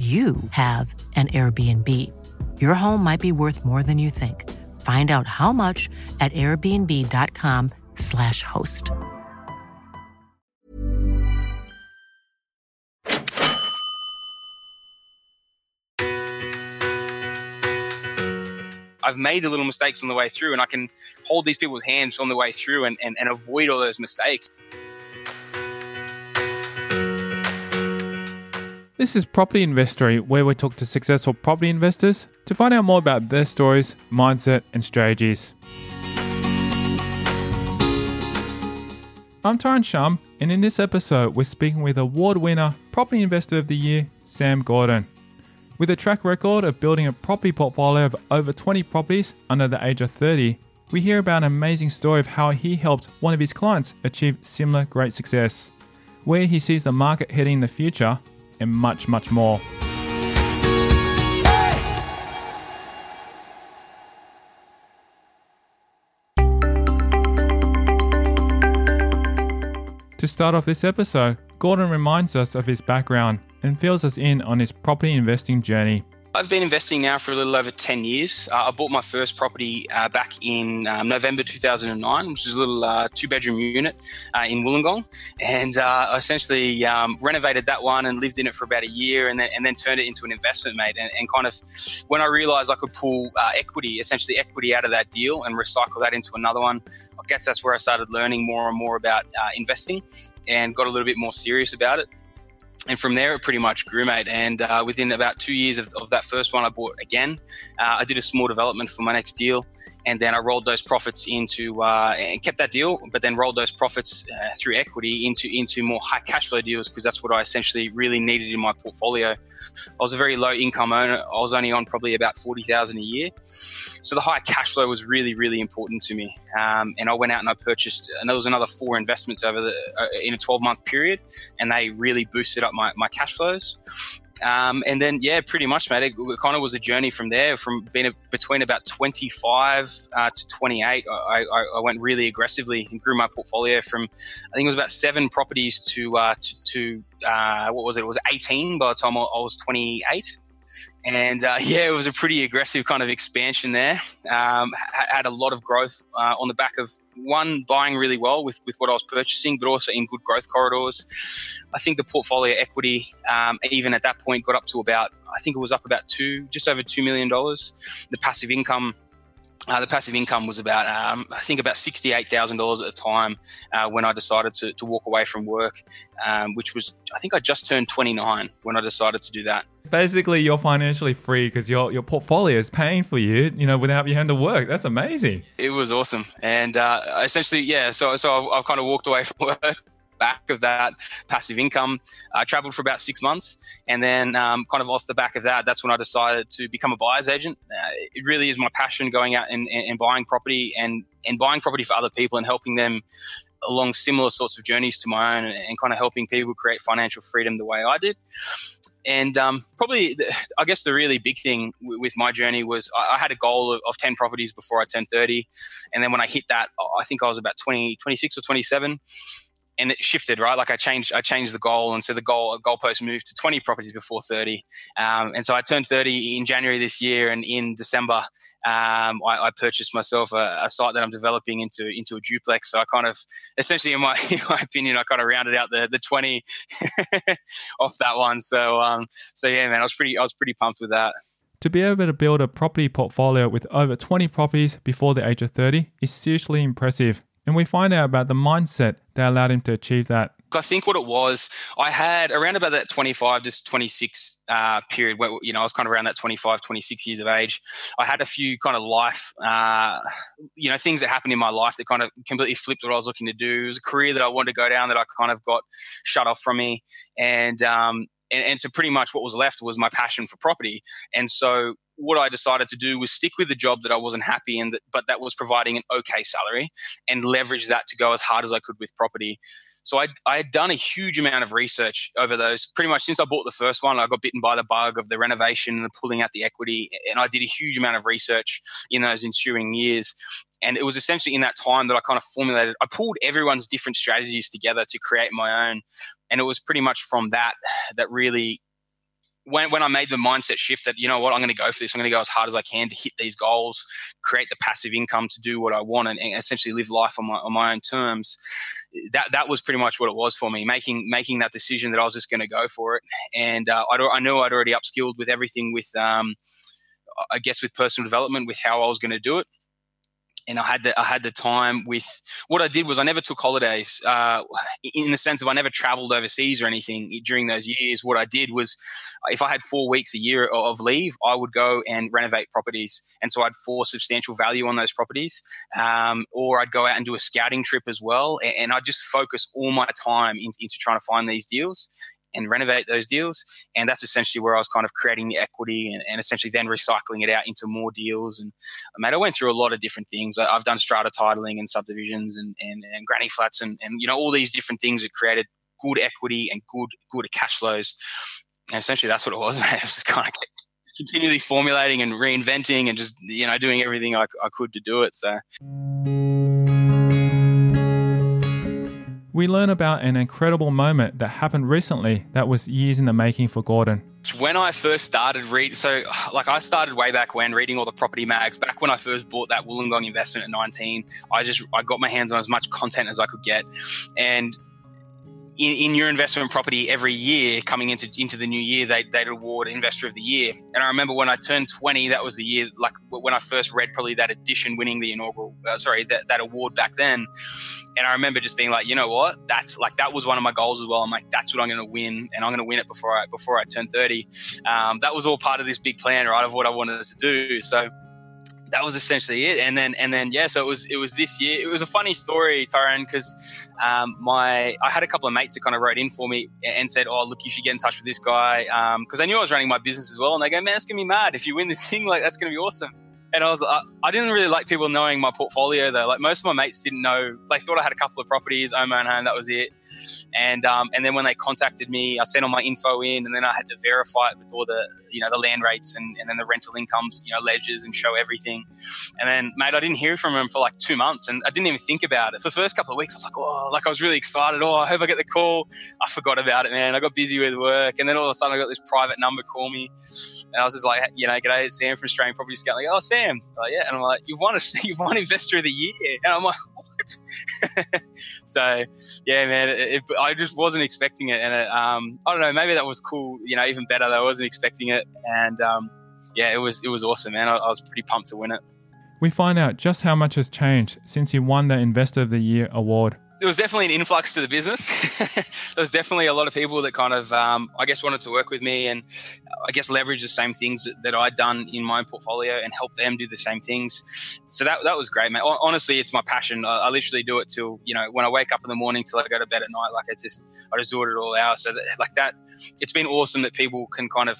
you have an Airbnb. Your home might be worth more than you think. Find out how much at airbnb.com/slash host. I've made the little mistakes on the way through, and I can hold these people's hands on the way through and, and, and avoid all those mistakes. This is Property Investory, where we talk to successful property investors to find out more about their stories, mindset, and strategies. I'm Tyron Shum, and in this episode, we're speaking with award winner, Property Investor of the Year, Sam Gordon. With a track record of building a property portfolio of over 20 properties under the age of 30, we hear about an amazing story of how he helped one of his clients achieve similar great success, where he sees the market heading in the future, and much, much more. To start off this episode, Gordon reminds us of his background and fills us in on his property investing journey. I've been investing now for a little over 10 years. Uh, I bought my first property uh, back in um, November 2009, which is a little uh, two bedroom unit uh, in Wollongong. And uh, I essentially um, renovated that one and lived in it for about a year and then, and then turned it into an investment, mate. And, and kind of when I realized I could pull uh, equity, essentially equity out of that deal and recycle that into another one, I guess that's where I started learning more and more about investing and got a little bit more serious about it and from there it pretty much grew mate. And uh, within about two years of, of, that first one i bought again. Uh, i did a small development for my next deal and then I rolled those profits into uh, and kept that deal, but then rolled those profits uh, through equity into into more high cash flow deals because that's what I essentially really needed in my portfolio. I was a very low income owner. I was only on probably about forty thousand a year, so the high cash flow was really really important to me. Um, and I went out and I purchased, and there was another four investments over the uh, in a twelve month period, and they really boosted up my my cash flows. Um, and then, yeah, pretty much, mate. It, it, kind of was a journey from there. From being a, between about 25 uh, to 28, I, I, I, went really aggressively and grew my portfolio from, I think it was about seven properties to uh, to, to uh, what was it? It was 18 by the time I, I was 28 and uh, yeah, it was a pretty aggressive kind of expansion there. Um, had a lot of growth uh, on the back of one buying really well with, with what I was purchasing, but also in good growth corridors. I think the portfolio equity, um, even at that point, got up to about I think it was up about two, just over two million dollars. The passive income uh, the passive income was about, um, I think, about sixty-eight thousand dollars at the time uh, when I decided to, to, walk away from work, um, which was, I think, I just turned twenty-nine when I decided to do that. Basically, you're financially free because your your portfolio is paying for you, you know, without you having to work. That's amazing. It was awesome, and uh, essentially, yeah. So, so I've, I've kind of walked away from work back of that passive income. I traveled for about six months, and then um, kind of off the back of that, that's when I decided to become a buyer's agent. Uh, it really is my passion going out and, and, and buying property and and buying property for other people and helping them along similar sorts of journeys to my own and, kind of helping people create financial freedom the way I did. And um, probably, I guess the really big thing with my journey was I, had a goal of, of, 10 properties before I turned 30. And then when I hit that, I think I was about 20, 26 or 27 and it shifted right? Like i changed i changed the goal and so the goal goalpost moved to 20 properties before 30 um, and so i turned 30 in january this year and in december um, I, I, purchased myself a, a, site that i'm developing into into a duplex. So i kind of essentially in my in my opinion i kind of rounded out the the 20 off that one. So um, so yeah man i was pretty i was pretty pumped with that. To be able to build a property portfolio with over 20 properties before the age of 30 is seriously impressive and we find out about the mindset that allowed him to achieve that. I think what it was, I had around about that 25 to 26 uh, period where, you know, I was kind of around that 25, 26 years of age. I had a few kind of life, uh, you know, things that happened in my life that kind of completely flipped what I was looking to do. It was a career that I wanted to go down that I kind of got shut off from me. And, um, and, and so pretty much what was left was my passion for property. And so what I decided to do was stick with the job that I wasn't happy in, but that was providing an okay salary, and leverage that to go as hard as I could with property. So I, I had done a huge amount of research over those pretty much since I bought the first one. I got bitten by the bug of the renovation and the pulling out the equity, and I did a huge amount of research in those ensuing years. And it was essentially in that time that I kind of formulated, I pulled everyone's different strategies together to create my own. And it was pretty much from that that really when, when I made the mindset shift that, you know what, I'm going to go for this, I'm going to go as hard as I can to hit these goals, create the passive income to do what I want and, and essentially live life on my, on my own terms. That, that was pretty much what it was for me, making, making that decision that I was just going to go for it. And uh, I, I knew I'd already upskilled with everything with, um, I guess, with personal development, with how I was going to do it and I had the I had the time with what I did was I never took holidays uh, in the sense of I never traveled overseas or anything during those years. What I did was if I had four weeks a year of leave, I would go and renovate properties, and so I'd for substantial value on those properties, um, or I'd go out and do a scouting trip as well, and, and I'd just focus all my time into trying to find these deals and renovate those deals. And that's essentially where I was kind of creating the equity and, and essentially then recycling it out into more deals. And uh, mate, I went through a lot of different things. I, have done strata titling and subdivisions and, and, and granny flats and, and, you know, all these different things that created good equity and good, good cash flows. And essentially that's what it was, man. It was just kind of continually formulating and reinventing and just, you know, doing everything I, I could to do it. So. We learn about an incredible moment that happened recently that was years in the making for Gordon. When I first started reading, so like I started way back when reading all the property mags. Back when I first bought that Wollongong investment at 19, I just I got my hands on as much content as I could get, and in, in your investment property every year coming into into the new year they, they'd award investor of the year. And i remember when i turned 20 that was the year like when i first read probably that edition winning the inaugural uh, sorry that, that award back then. And i remember just being like you know what? That's like that was one of my goals as well. I'm like that's what i'm going to win and i'm going to win it before i before i turn 30 um, that was all part of this big plan right of what i wanted to do. So that was essentially it. And then and then yeah, so it was it was this year. It was a funny story, Tyron, because um, my I had a couple of mates that kind of wrote in for me and said, "Oh, look, you should get in touch with this guy," because um, I knew I was running my business as well. And they go, "Man, it's gonna be mad if you win this thing. Like that's gonna be awesome." And I was, I, I, didn't really like people knowing my portfolio though. Like most of my mates didn't know. They thought I had a couple of properties, own my own home, that was it. And um, and then when they contacted me, I sent all my info in, and then I had to verify it with all the you know the land rates and, and then the rental incomes, you know, ledgers and show everything. And then, mate, I didn't hear from him for like two months, and I didn't even think about it. For the first couple of weeks, I was like, oh, like I was really excited. Oh, I hope I get the call. I forgot about it, man. I got busy with work, and then all of a sudden, I got this private number call me, and I was just like, you know, g'day, it's Sam from Australian Property Scout. Like, oh, Sam, like, yeah, and I'm like, you've won a, you've won Investor of the Year, and I'm like, what? so yeah, man, it, it, I just wasn't expecting it, and it, um, I don't know, maybe that was cool. You know, even better that I wasn't expecting it, and um, yeah, it was it was awesome, man. I, I was pretty pumped to win it. We find out just how much has changed since you won the Investor of the Year award there was definitely an influx to the business. there was definitely a lot of people that kind of, um, I guess, wanted to work with me and I guess leverage the same things that I'd done in my own portfolio and help them do the same things. So that, that was great, man. Honestly, it's my passion. I, I literally do it till, you know, when I wake up in the morning till I go to bed at night. Like it's just, I just do it at all hours. So that, like that, it's been awesome that people can kind of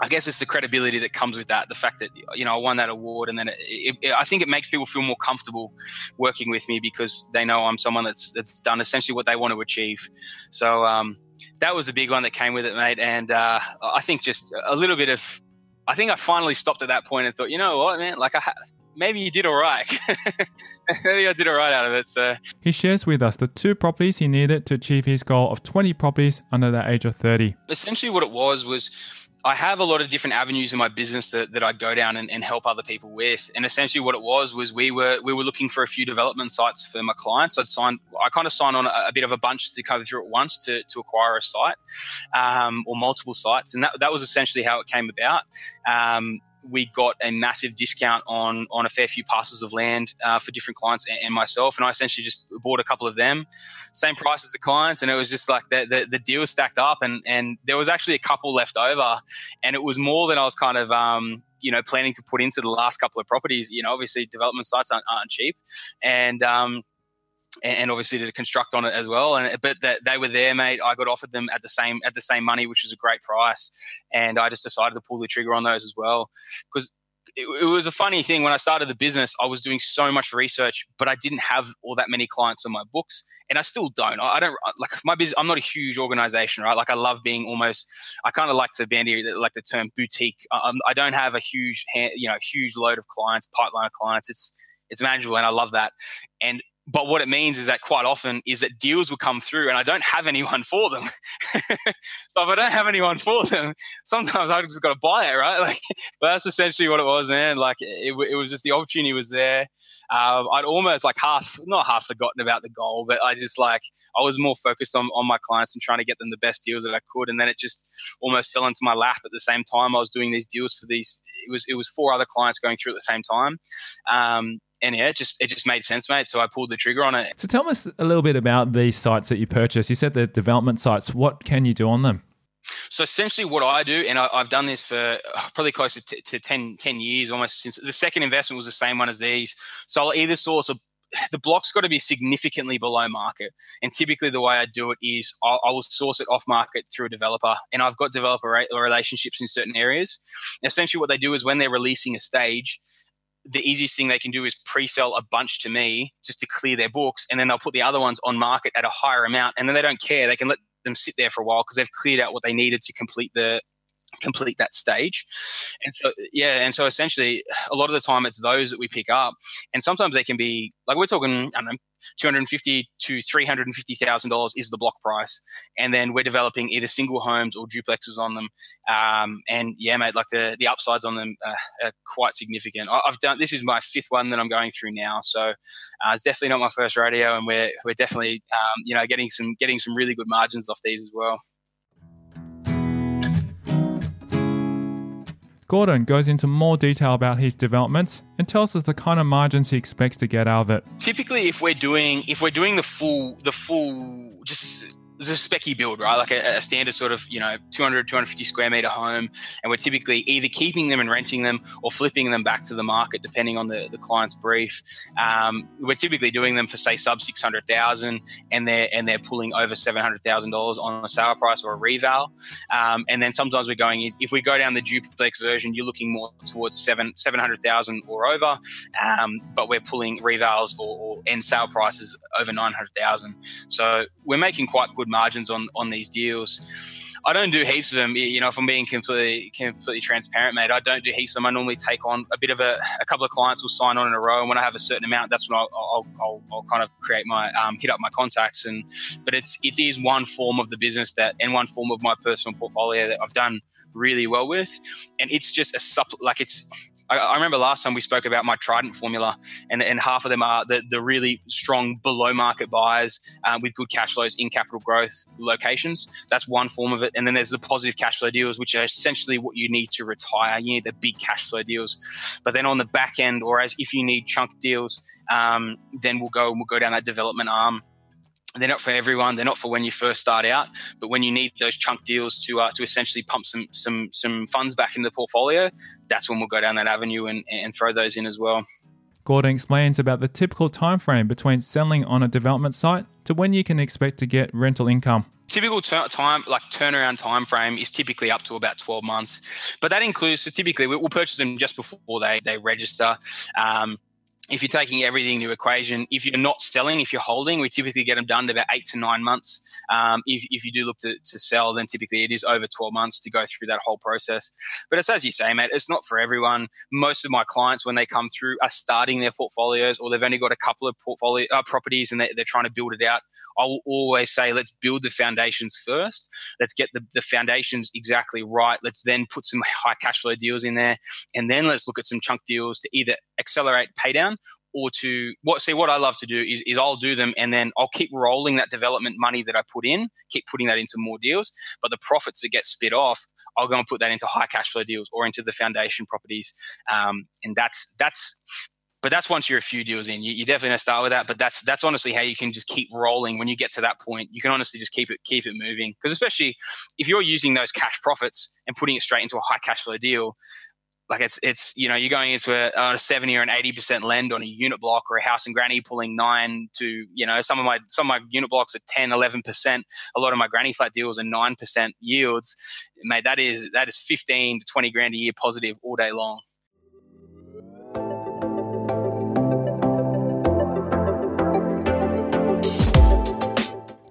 I guess it's the credibility that comes with that. The fact that you know I won that award, and then it, it, it, I think it makes people feel more comfortable working with me because they know I'm someone that's that's done essentially what they want to achieve. So um, that was the big one that came with it, mate. And uh, I think just a little bit of, I think I finally stopped at that point and thought, you know what, man, like I. Ha- maybe you did all right. maybe I did all right out of it. So he shares with us the two properties he needed to achieve his goal of 20 properties under the age of 30. Essentially, what it was was I have a lot of different avenues in my business that, that I go down and, and, help other people with. And essentially, what it was was we were we were looking for a few development sites for my clients. I'd sign I kind of sign on a, a bit of a bunch to cover through at once to, to acquire a site um, or multiple sites, and that that was essentially how it came about. Um, we got a massive discount on on a fair few parcels of land uh, for different clients and, and, myself. And I essentially just bought a couple of them, same price as the clients, and it was just like the the, the deal stacked up, and and there was actually a couple left over, and it was more than I was kind of. Um, you know, planning to put into the last couple of properties. You know, obviously development sites aren't, aren't cheap, and um, and, obviously to construct on it as well. And but that they were there, mate. I got offered them at the same at the same money, which was a great price, and I just decided to pull the trigger on those as well because it, it, was a funny thing when I started the business. I was doing so much research, but I didn't have all that many clients on my books, and I still don't. I, I don't like my business. I'm not a huge organization, right? Like I love being almost. I kind of like to bandy like the term boutique. I, I don't have a huge, hand, you know, huge load of clients, pipeline of clients. It's it's manageable, and I love that. And but what it means is that quite often is that deals will come through and I don't have anyone for them. so if I don't have anyone for them, sometimes I just got to buy it, right? Like, but that's essentially what it was, man. Like it, it was just the opportunity was there. Um, I'd almost like half, not half forgotten about the goal, but I just like, I was more focused on, on my clients and trying to get them the best deals that I could. And then it just almost fell into my lap at the same time. I was doing these deals for these, it was, it was four other clients going through at the same time. Um, and yeah, it just it just made sense, mate. So I pulled the trigger on it. So tell us a little bit about these sites that you purchased. You said the development sites. What can you do on them? So essentially, what I do, and I, have done this for uh, probably close to, t- to 10, 10 years, almost since the second investment was the same one as these. So I'll either source a the block's got to be significantly below market. And typically, the way I do it is I'll, I will source it off market through a developer. And I've got developer relationships in certain areas. Essentially, what they do is when they're releasing a stage, the easiest thing they can do is pre-sell a bunch to me just to clear their books and then they'll put the other ones on market at a higher amount and then they don't care they can let them sit there for a while because they've cleared out what they needed to complete the complete that stage. And so, yeah, and so essentially, a lot of the time it's those that we pick up, and sometimes they can be like we're talking, I don't know, two hundred and fifty to three hundred and fifty thousand dollars is the block price, and then we're developing either single homes or duplexes on them. Um, and yeah, mate, like the the upsides on them uh, are quite significant. I've done this is my fifth one that I'm going through now, so uh, it's definitely not my first radio, and we're we're definitely um, you know getting some getting some really good margins off these as well. Gordon goes into more detail about his developments and tells us the kind of margins he expects to get out of it. Typically, if we're doing if we're doing the full the full just it's a specky build, right? Like a, a, standard sort of, you know, 200, 250 square meter home. And we're typically either keeping them and renting them or flipping them back to the market, depending on the, the client's brief. Um, we're typically doing them for say sub 600,000 and they're, and they're pulling over $700,000 on a sale price or a reval. Um, and then sometimes we're going, if we go down the duplex version, you're looking more towards seven, 700,000 or over. Um, but we're pulling revals or, or end sale prices over 900,000. So we're making quite good good margins on on these deals. I don't do heaps of them. You know, if I'm being completely completely transparent, mate, I don't do heaps of them. I normally take on a bit of a, a couple of clients will sign on in a row, and when I have a certain amount, that's when I'll, I'll, I'll, I'll kind of create my um, hit up my contacts. And but it's it is one form of the business that and one form of my personal portfolio that I've done really well with, and it's just a supp like it's I, I, remember last time we spoke about my Trident formula, and, and half of them are the, the really strong below market buyers um, with good cash flows in capital growth locations. That's one form of it. And then there's the positive cash flow deals, which are essentially what you need to retire. You need the big cash flow deals. But then on the back end, or as if you need chunk deals, um, then we'll go we'll go down that development arm they're not for everyone. They're not for when you first start out, but when you need those chunk deals to uh, to essentially pump some some some funds back into the portfolio, that's when we'll go down that avenue and, and throw those in as well. Gordon explains about the typical time frame between selling on a development site to when you can expect to get rental income. Typical ter- time, like turnaround time frame, is typically up to about 12 months, but that includes. So typically, we'll purchase them just before they they register. Um, if you're taking everything into equation, if you're not selling, if you're holding, we typically get them done in about eight to nine months. Um, if, if you do look to, to sell, then typically it is over 12 months to go through that whole process. But it's as you say, mate, it's not for everyone. Most of my clients, when they come through, are starting their portfolios or they've only got a couple of portfolio uh, properties and they, they're trying to build it out. I will always say, let's build the foundations first. Let's get the, the foundations exactly right. Let's then put some high cash flow deals in there. And then let's look at some chunk deals to either accelerate pay down or to what see what I love to do is, is I'll do them and then I'll keep rolling that development money that I put in, keep putting that into more deals. But the profits that get spit off, I'll go and put that into high cash flow deals or into the foundation properties. Um, and that's that's but that's once you're a few deals in. You, you definitely gonna start with that. But that's that's honestly how you can just keep rolling. When you get to that point, you can honestly just keep it keep it moving. Because especially if you're using those cash profits and putting it straight into a high cash flow deal, like it's it's you know you're going into a, a 70 or an 80 percent lend on a unit block or a house and granny pulling nine to you know some of my some of my unit blocks are 10 11 percent. A lot of my granny flat deals are 9 percent yields. Mate that is that is 15 to 20 grand a year positive all day long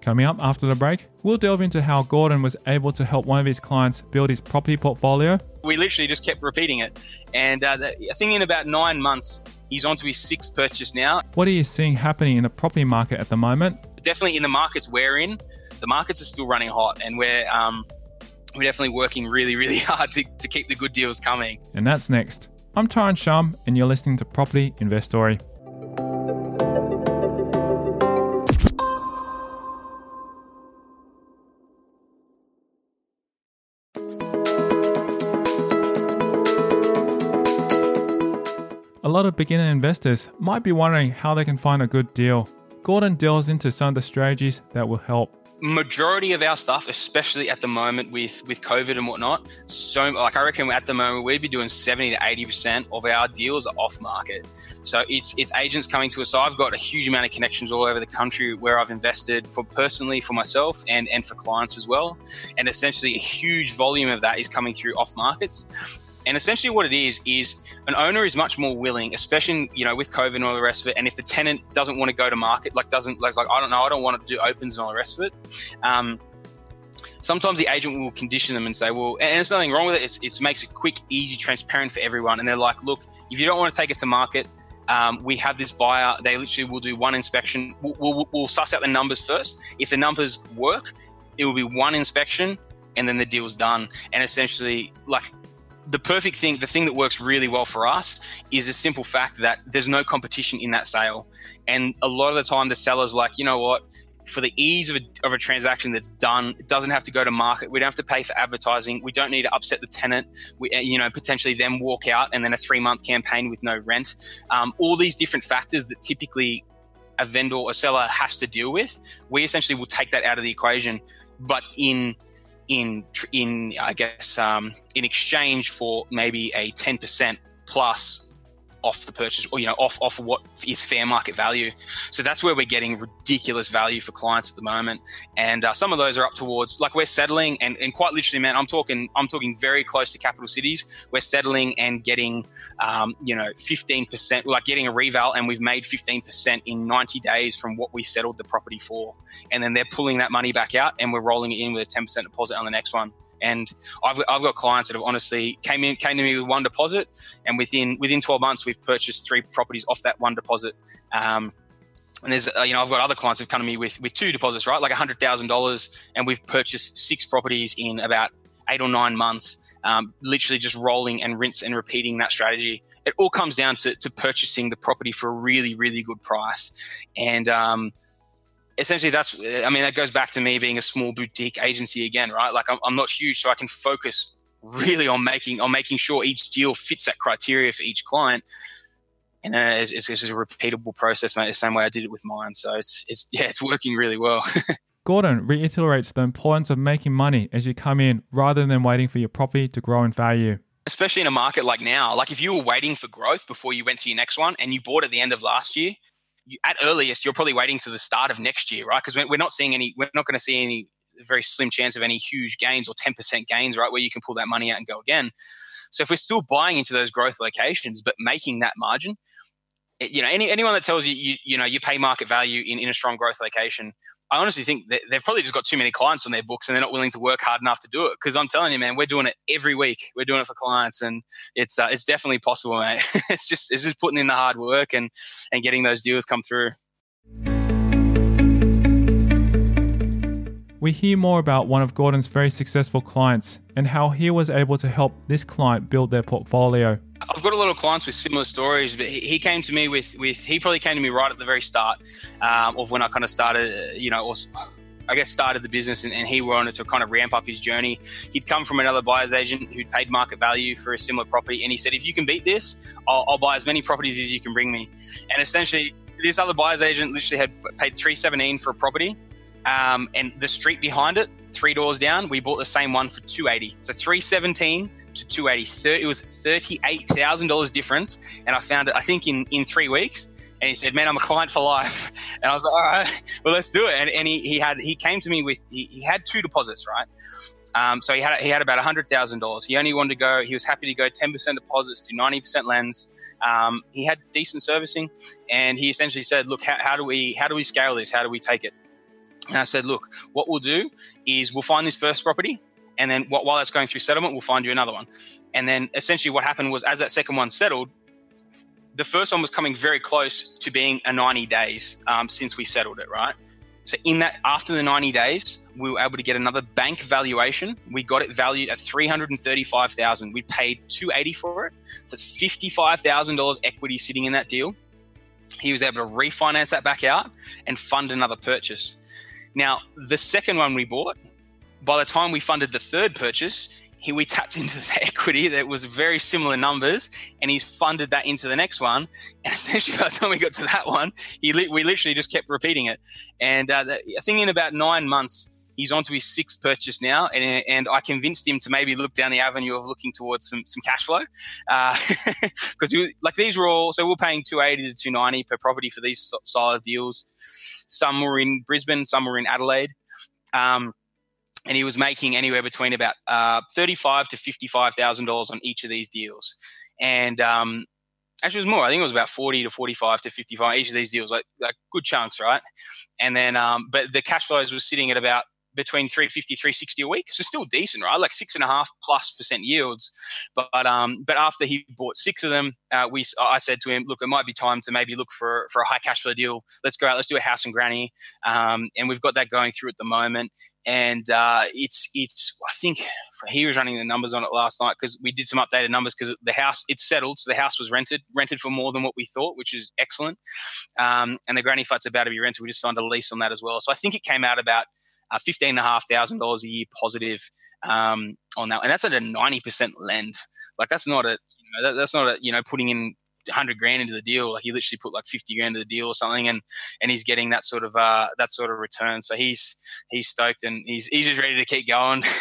Coming up after the break, we'll delve into how Gordon was able to help one of his clients build his property portfolio. We literally just kept repeating it. And uh, I think in about nine months, he's on to his sixth purchase now. What are you seeing happening in the property market at the moment? Definitely in the markets we're in, the markets are still running hot, and we're, um, we're definitely working really, really hard to, to keep the good deals coming. And that's next. I'm Tyron Shum, and you're listening to Property Investory. Lot of beginner investors might be wondering how they can find a good deal. Gordon delves into some of the strategies that will help. Majority of our stuff, especially at the moment with with COVID and whatnot, so like I reckon at the moment we'd be doing seventy to eighty percent of our deals are off market. So it's it's agents coming to us. So I've got a huge amount of connections all over the country where I've invested for personally for myself and and for clients as well. And essentially a huge volume of that is coming through off markets. And essentially, what it is is an owner is much more willing, especially you know with COVID and all the rest of it. And if the tenant doesn't want to go to market, like doesn't like, like I don't know, I don't want to do opens and all the rest of it. Um, sometimes the agent will condition them and say, well, and there's nothing wrong with it. It's, it makes it quick, easy, transparent for everyone. And they're like, look, if you don't want to take it to market, um, we have this buyer. They literally will do one inspection. We'll, we'll, we'll suss out the numbers first. If the numbers work, it will be one inspection and then the deal's done. And essentially, like the perfect thing, the thing that works really well for us is the simple fact that there's no competition in that sale. And a lot of the time, the seller's like, you know what? For the ease of a, of a transaction that's done, it doesn't have to go to market. We don't have to pay for advertising. We don't need to upset the tenant. We, uh, you know, potentially then walk out and then a three month campaign with no rent. Um, all these different factors that typically a vendor or seller has to deal with, we essentially will take that out of the equation. But in in in I guess um, in exchange for maybe a ten percent plus off the purchase or you know off off what is fair market value. So that's where we're getting ridiculous value for clients at the moment. And uh, some of those are up towards like we're settling and, and quite literally man i'm talking i'm talking very close to capital cities. We're settling and getting um, you know 15% like getting a reval and we've made 15% in 90 days from what we settled the property for. And then they're pulling that money back out and we're rolling it in with a 10% deposit on the next one and I've, I've got clients that have honestly came in came to me with one deposit, and within within 12 months we've purchased three properties off that one deposit. Um, and there's uh, you know I've got other clients who've come to me with with two deposits, right, like hundred thousand dollars, and we've purchased six properties in about eight or nine months. Um, literally just rolling and rinse and repeating that strategy. It all comes down to, to purchasing the property for a really, really good price. And um, essentially that's i mean that goes back to me being a small boutique agency again right like i'm, I'm not huge so i can focus really on making on making sure each deal fits that criteria for each client and then it's, it's, it's a repeatable process mate the same way i did it with mine so it's it's yeah it's working really well Gordon reiterates the importance of making money as you come in rather than waiting for your property to grow in value. Especially in a market like now. Like if you were waiting for growth before you went to your next one and you bought at the end of last year, at earliest, you're probably waiting to the start of next year, right? Because we're not seeing any, we're not going to see any very slim chance of any huge gains or 10% gains, right? Where you can pull that money out and go again. So if we're still buying into those growth locations, but making that margin, you know, any, anyone that tells you, you, you know, you pay market value in, in a strong growth location, I honestly think they've probably just got too many clients on their books and they're not willing to work hard enough to do it. Because I'm telling you, man, we're doing it every week. We're doing it for clients, and it's uh, it's definitely possible, mate. it's just it's just putting in the hard work and and getting those deals come through. We hear more about one of Gordon's very successful clients and how he was able to help this client build their portfolio. I've got a lot of clients with similar stories, but he came to me with, with he probably came to me right at the very start um, of when I kind of started, you know, or I guess started the business and, and, he wanted to kind of ramp up his journey. He'd come from another buyer's agent who'd paid market value for a similar property, and he said, "If you can beat this, I'll, I'll buy as many properties as you can bring me." And essentially, this other buyer's agent literally had paid three seventeen for a property Um, and the street behind it, three doors down, we bought the same one for 280. So 317 to 280. It was $38,000 difference. And I found it, I think, in, in three weeks. And he said, "Man, I'm a client for life." And I was like, "All right, well, let's do it." And, and he, he had he came to me with he, he had two deposits, right? Um, so he had he had about hundred thousand dollars. He only wanted to go. He was happy to go ten percent deposits to ninety percent lens. Um, he had decent servicing, and he essentially said, "Look, how, how do we how do we scale this? How do we take it?" And I said, "Look, what we'll do is we'll find this first property, and then while that's going through settlement, we'll find you another one." And then essentially, what happened was, as that second one settled, the first one was coming very close to being a 90 days um, since we settled it, right? So in that, after the 90 days, we were able to get another bank valuation. We got it valued at 335,000. We paid 280 for it. So it's $55,000 equity sitting in that deal. He was able to refinance that back out and fund another purchase. Now, the second one we bought, by the time we funded the third purchase, he, we tapped into the equity that was very similar numbers and he's funded that into the next one. And essentially, by the time we got to that one, he we literally just kept repeating it. And uh, I think in about nine months, he's on to his sixth purchase now, and, and I convinced him to maybe look down the avenue of looking towards some, some cash flow, because uh, like these were all so we we're paying two eighty to two ninety per property for these solid deals. Some were in Brisbane, some were in Adelaide. Um, and he was making anywhere between about uh, thirty-five to fifty-five thousand dollars on each of these deals, and um, actually it was more. I think it was about forty to forty-five to fifty-five each of these deals, like like good chunks, right? And then, um, but the cash flows were sitting at about between 350 360 a week so still decent right? Like six and a half plus percent yields. But um but after he bought six of them uh, we i said to him look it might be time to maybe look for for a high cash flow deal. Let's go out let's do a house and granny. Um, and we've got that going through at the moment. And uh, it's it's I think he was running the numbers on it last night because we did some updated numbers because the house it's settled, so the house was rented rented for more than what we thought, which is excellent. Um, and the granny flats about to be rented. We just signed a lease on that as well, so I think it came out about uh, fifteen and a year positive um, on that, and that's at a ninety percent lend. Like that's not a you know, that, that's not a you know putting in hundred grand into the deal. Like he literally put like fifty grand into the deal or something, and and he's getting that sort of uh, that sort of return. So he's he's stoked and he's he's just ready to keep going.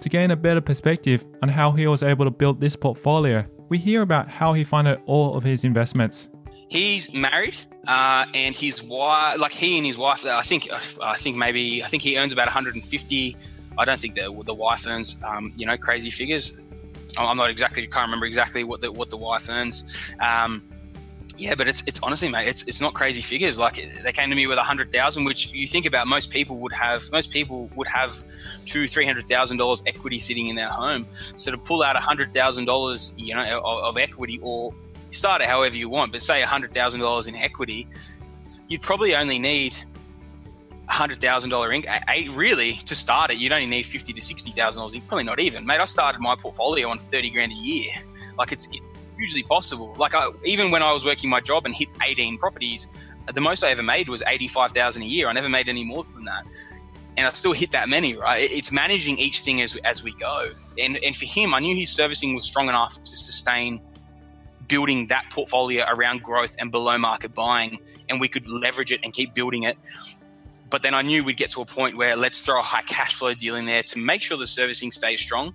to gain a better perspective on how he was able to build this portfolio, we hear about how he funded all of his investments. He's married, uh, and his wife, like he and his wife, I think, I think maybe, I think he earns about 150. I don't think the the wife earns, um, you know, crazy figures. I'm not exactly, can't remember exactly what the what the wife earns. Um, yeah, but it's it's honestly, mate, it's it's not crazy figures. Like they came to me with a hundred thousand, which you think about, most people would have. Most people would have two, three hundred thousand dollars equity sitting in their home. So to pull out a hundred thousand dollars, you know, of, of equity or start it however you want, but say $100,000 in equity, you'd probably only need $100,000 income. Really, to start it, you'd only need fifty to $60,000. Probably not even. Mate, I started my portfolio on 30 grand a year. Like, it's, it's hugely possible. Like, I, even when I was working my job and hit 18 properties, the most I ever made was 85,000 a year. I never made any more than that. And I still hit that many, right? It's managing each thing as, as we go. And, and for him, I knew his servicing was strong enough to sustain building that portfolio around growth and below market buying, and we could leverage it and keep building it. But then I knew we'd get to a point where let's throw a high cash flow deal in there to make sure the servicing stays strong.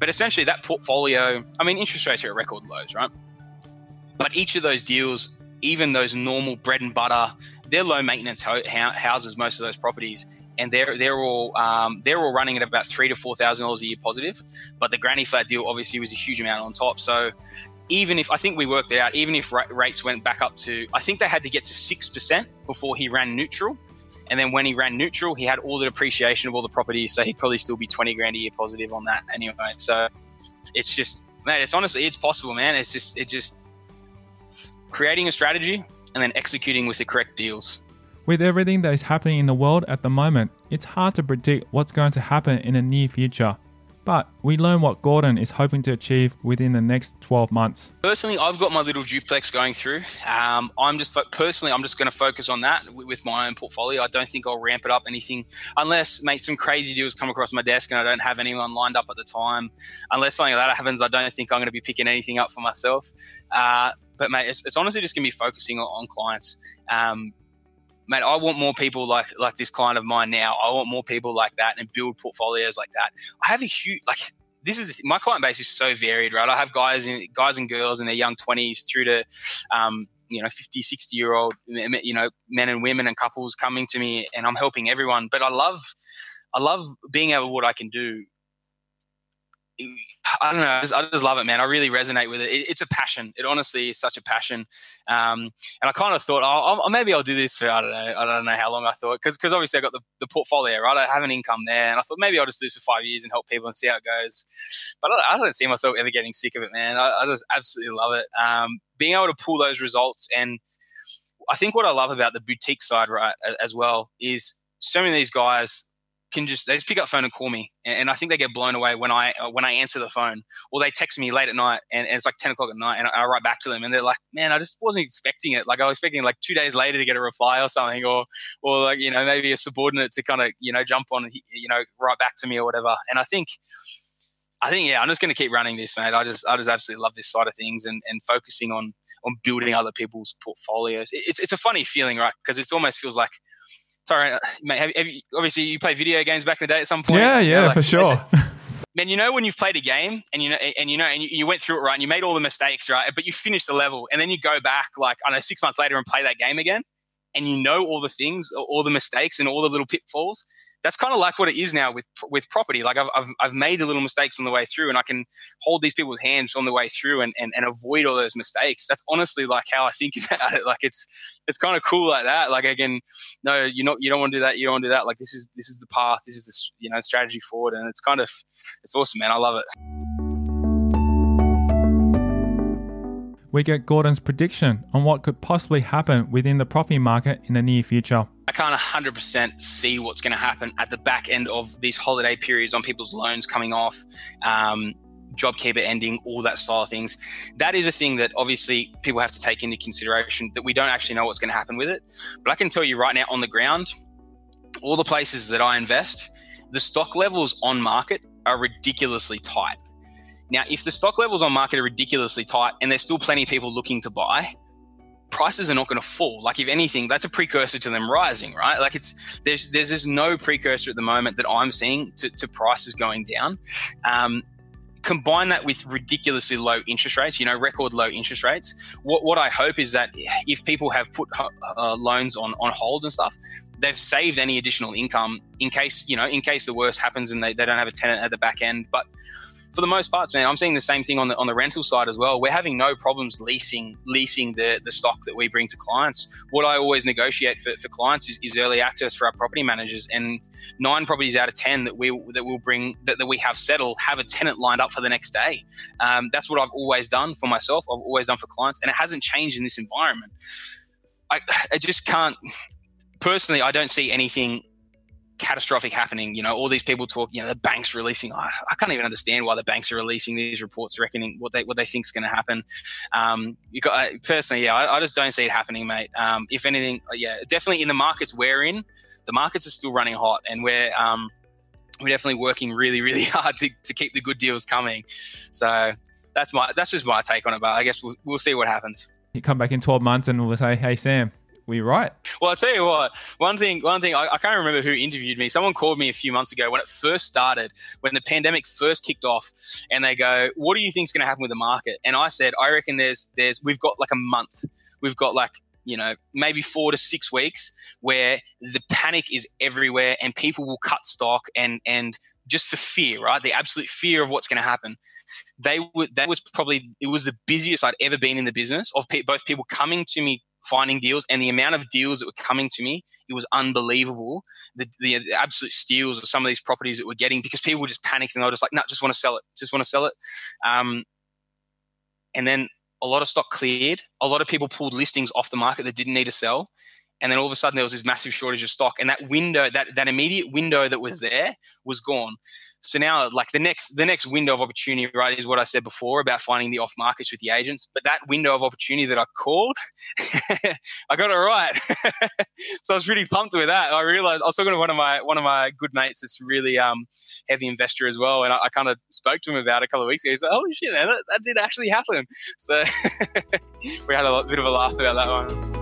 But essentially, that portfolio, I mean, interest rates are at record lows, right? But each of those deals, even those normal bread and butter, they're low maintenance houses, most of those properties, and they're they're all um, they're all running at about three to four thousand dollars a year positive. But the granny flat deal obviously was a huge amount on top. So even if I think we worked it out, even if rates went back up to, I think they had to get to 6% before he ran neutral. And then when he ran neutral, he had all the depreciation of all the properties. So he'd probably still be 20 grand a year positive on that anyway. So it's just, man, it's honestly, it's possible, man. It's just, it's just creating a strategy and then executing with the correct deals. With everything that is happening in the world at the moment, it's hard to predict what's going to happen in the near future. But we learn what Gordon is hoping to achieve within the next 12 months. Personally, I've got my little duplex going through. Um, I'm just personally, I'm just going to focus on that with my own portfolio. I don't think I'll ramp it up anything unless, mate, some crazy deals come across my desk and I don't have anyone lined up at the time. Unless something like that happens, I don't think I'm going to be picking anything up for myself. Uh, but mate, it's, it's honestly just gonna be focusing on, on clients. Um, mate, I want more people like like this client of mine now. I want more people like that and build portfolios like that. I have a huge like this is my client base is so varied, right? I have guys in guys and girls in their young twenties through to um, you know 50 60 year old you know men and women and couples coming to me and i'm helping everyone but i love i love being able what i can do I don't know. I just, I just, love it, man. I really resonate with it. it. It's a passion. It honestly is such a passion. Um, and I kind of thought, oh, I'll, maybe I'll do this for I don't know. I don't know how long I thought because because obviously I got the, the portfolio right. I have an income there, and I thought maybe I'll just do this for five years and help people and see how it goes. But I, I don't see myself ever getting sick of it, man. I, I just absolutely love it. Um, being able to pull those results, and I think what I love about the boutique side, right, as well, is so many of these guys can just they just pick up phone and call me, and, I think they get blown away when I uh, when I answer the phone, or they text me late at night, and, and, it's like ten o'clock at night, and I, write back to them, and they're like, "Man, I just wasn't expecting it. Like I was expecting like two days later to get a reply or something, or or like you know maybe a subordinate to kind of you know jump on, you know, write back to me or whatever." And I think. I think yeah, I'm just going to keep running this, mate. I just I just absolutely love this side of things and, and focusing on on building other people's portfolios. It's it's a funny feeling, right? Because it almost feels like Sorry, uh, mate. Have, have you, obviously, you played video games back in the day at some point. Yeah, yeah, you know, like, for sure. Man, you know when you've played a game and you know and you know and you, you, went through it right and you made all the mistakes right, but you finished the level and then you go back like I don't know six months later and play that game again, and you know all the things, all the mistakes and all the little pitfalls that's kind of like what it is now with with property. Like I've, I've, I've made the little mistakes on the way through, and I can hold these people's hands on the way through and, and, and avoid all those mistakes. That's honestly like how I think about it. Like it's it's kind of cool like that. Like again, no, you're not you don't want to do that. You don't want to do that. Like this is this is the path. This is the you know strategy forward, and it's kind of it's awesome, man. I love it. We get Gordon's prediction on what could possibly happen within the property market in the near future. I can't 100% see what's going to happen at the back end of these holiday periods on people's loans coming off. Um, JobKeeper ending, all that style of things. That is a thing that obviously people have to take into consideration that we don't actually know what's going to happen with it. But I can tell you right now on the ground, all the places that I invest, the stock levels on market are ridiculously tight. Now, if the stock levels on market are ridiculously tight and there's still plenty of people looking to buy, prices are not going to fall. Like if anything, that's a precursor to them rising, right? Like it's there's there's just no precursor at the moment that I'm seeing to, to prices going down. Um, combine that with ridiculously low interest rates, you know, record low interest rates. What, what I hope is that if people have put uh, loans on, on hold and stuff, they've saved any additional income in case, you know, in case the worst happens and they, they don't have a tenant at the back end. But for the most parts, man, I'm seeing the same thing on the on the rental side as well. We're having no problems leasing leasing the the stock that we bring to clients. What I always negotiate for, for clients is, is early access for our property managers, and nine properties out of ten that we that will bring that, that we have settled have a tenant lined up for the next day. Um, that's what I've always done for myself. I've always done for clients, and it hasn't changed in this environment. I, I just can't personally. I don't see anything catastrophic happening. You know, all these people talk. You know, the banks releasing. I, I can't even understand why the banks are releasing these reports, reckoning what they what they think is going to happen. Um, you got personally, yeah, I, I, just don't see it happening, mate. Um, if anything, uh, yeah, definitely in the markets we're in, the markets are still running hot, and we're um, we're definitely working really, really hard to, to keep the good deals coming. So that's my that's just my take on it. But I guess we'll we'll see what happens. You come back in twelve months, and we'll say, "Hey, Sam." We right. Well, I'll tell you what. One thing, one thing. I, I, can't remember who interviewed me. Someone called me a few months ago when it first started, when the pandemic first kicked off, and they go, "What do you think is going to happen with the market?" And I said, "I reckon there's, there's, we've got like a month. We've got like." You know, maybe four to six weeks where the panic is everywhere and people will cut stock and and just for fear, right? The absolute fear of what's going to happen. They were that was probably it was the busiest I'd ever been in the business of pe- both people coming to me finding deals and the amount of deals that were coming to me it was unbelievable. The, the, the absolute steals of some of these properties that we're getting because people were just panicked and they were just like no just want to sell it just want to sell it. Um, and then a lot of stock cleared. A lot of people pulled listings off the market that didn't need to sell and then all of a sudden there was this massive shortage of stock, and that window, that that immediate window that was there, was gone. So now, like the next the next window of opportunity, right, is what I said before about finding the off markets with the agents. But that window of opportunity that I called, I got it right. so I was really pumped with that. I realized I was talking to one of my one of my good mates, that's really um, heavy investor as well, and I, I kind of spoke to him about it a couple of weeks ago. He's like, "Holy shit, man, that, that did actually happen!" So we had a bit of a laugh about that one.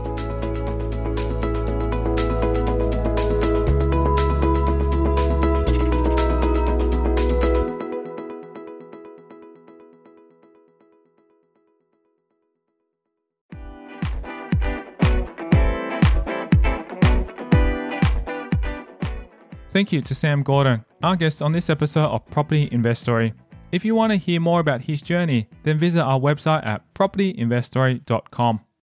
Thank you to Sam Gordon, our guest on this episode of Property Investory. If you want to hear more about his journey, then visit our website at propertyinvestory.com.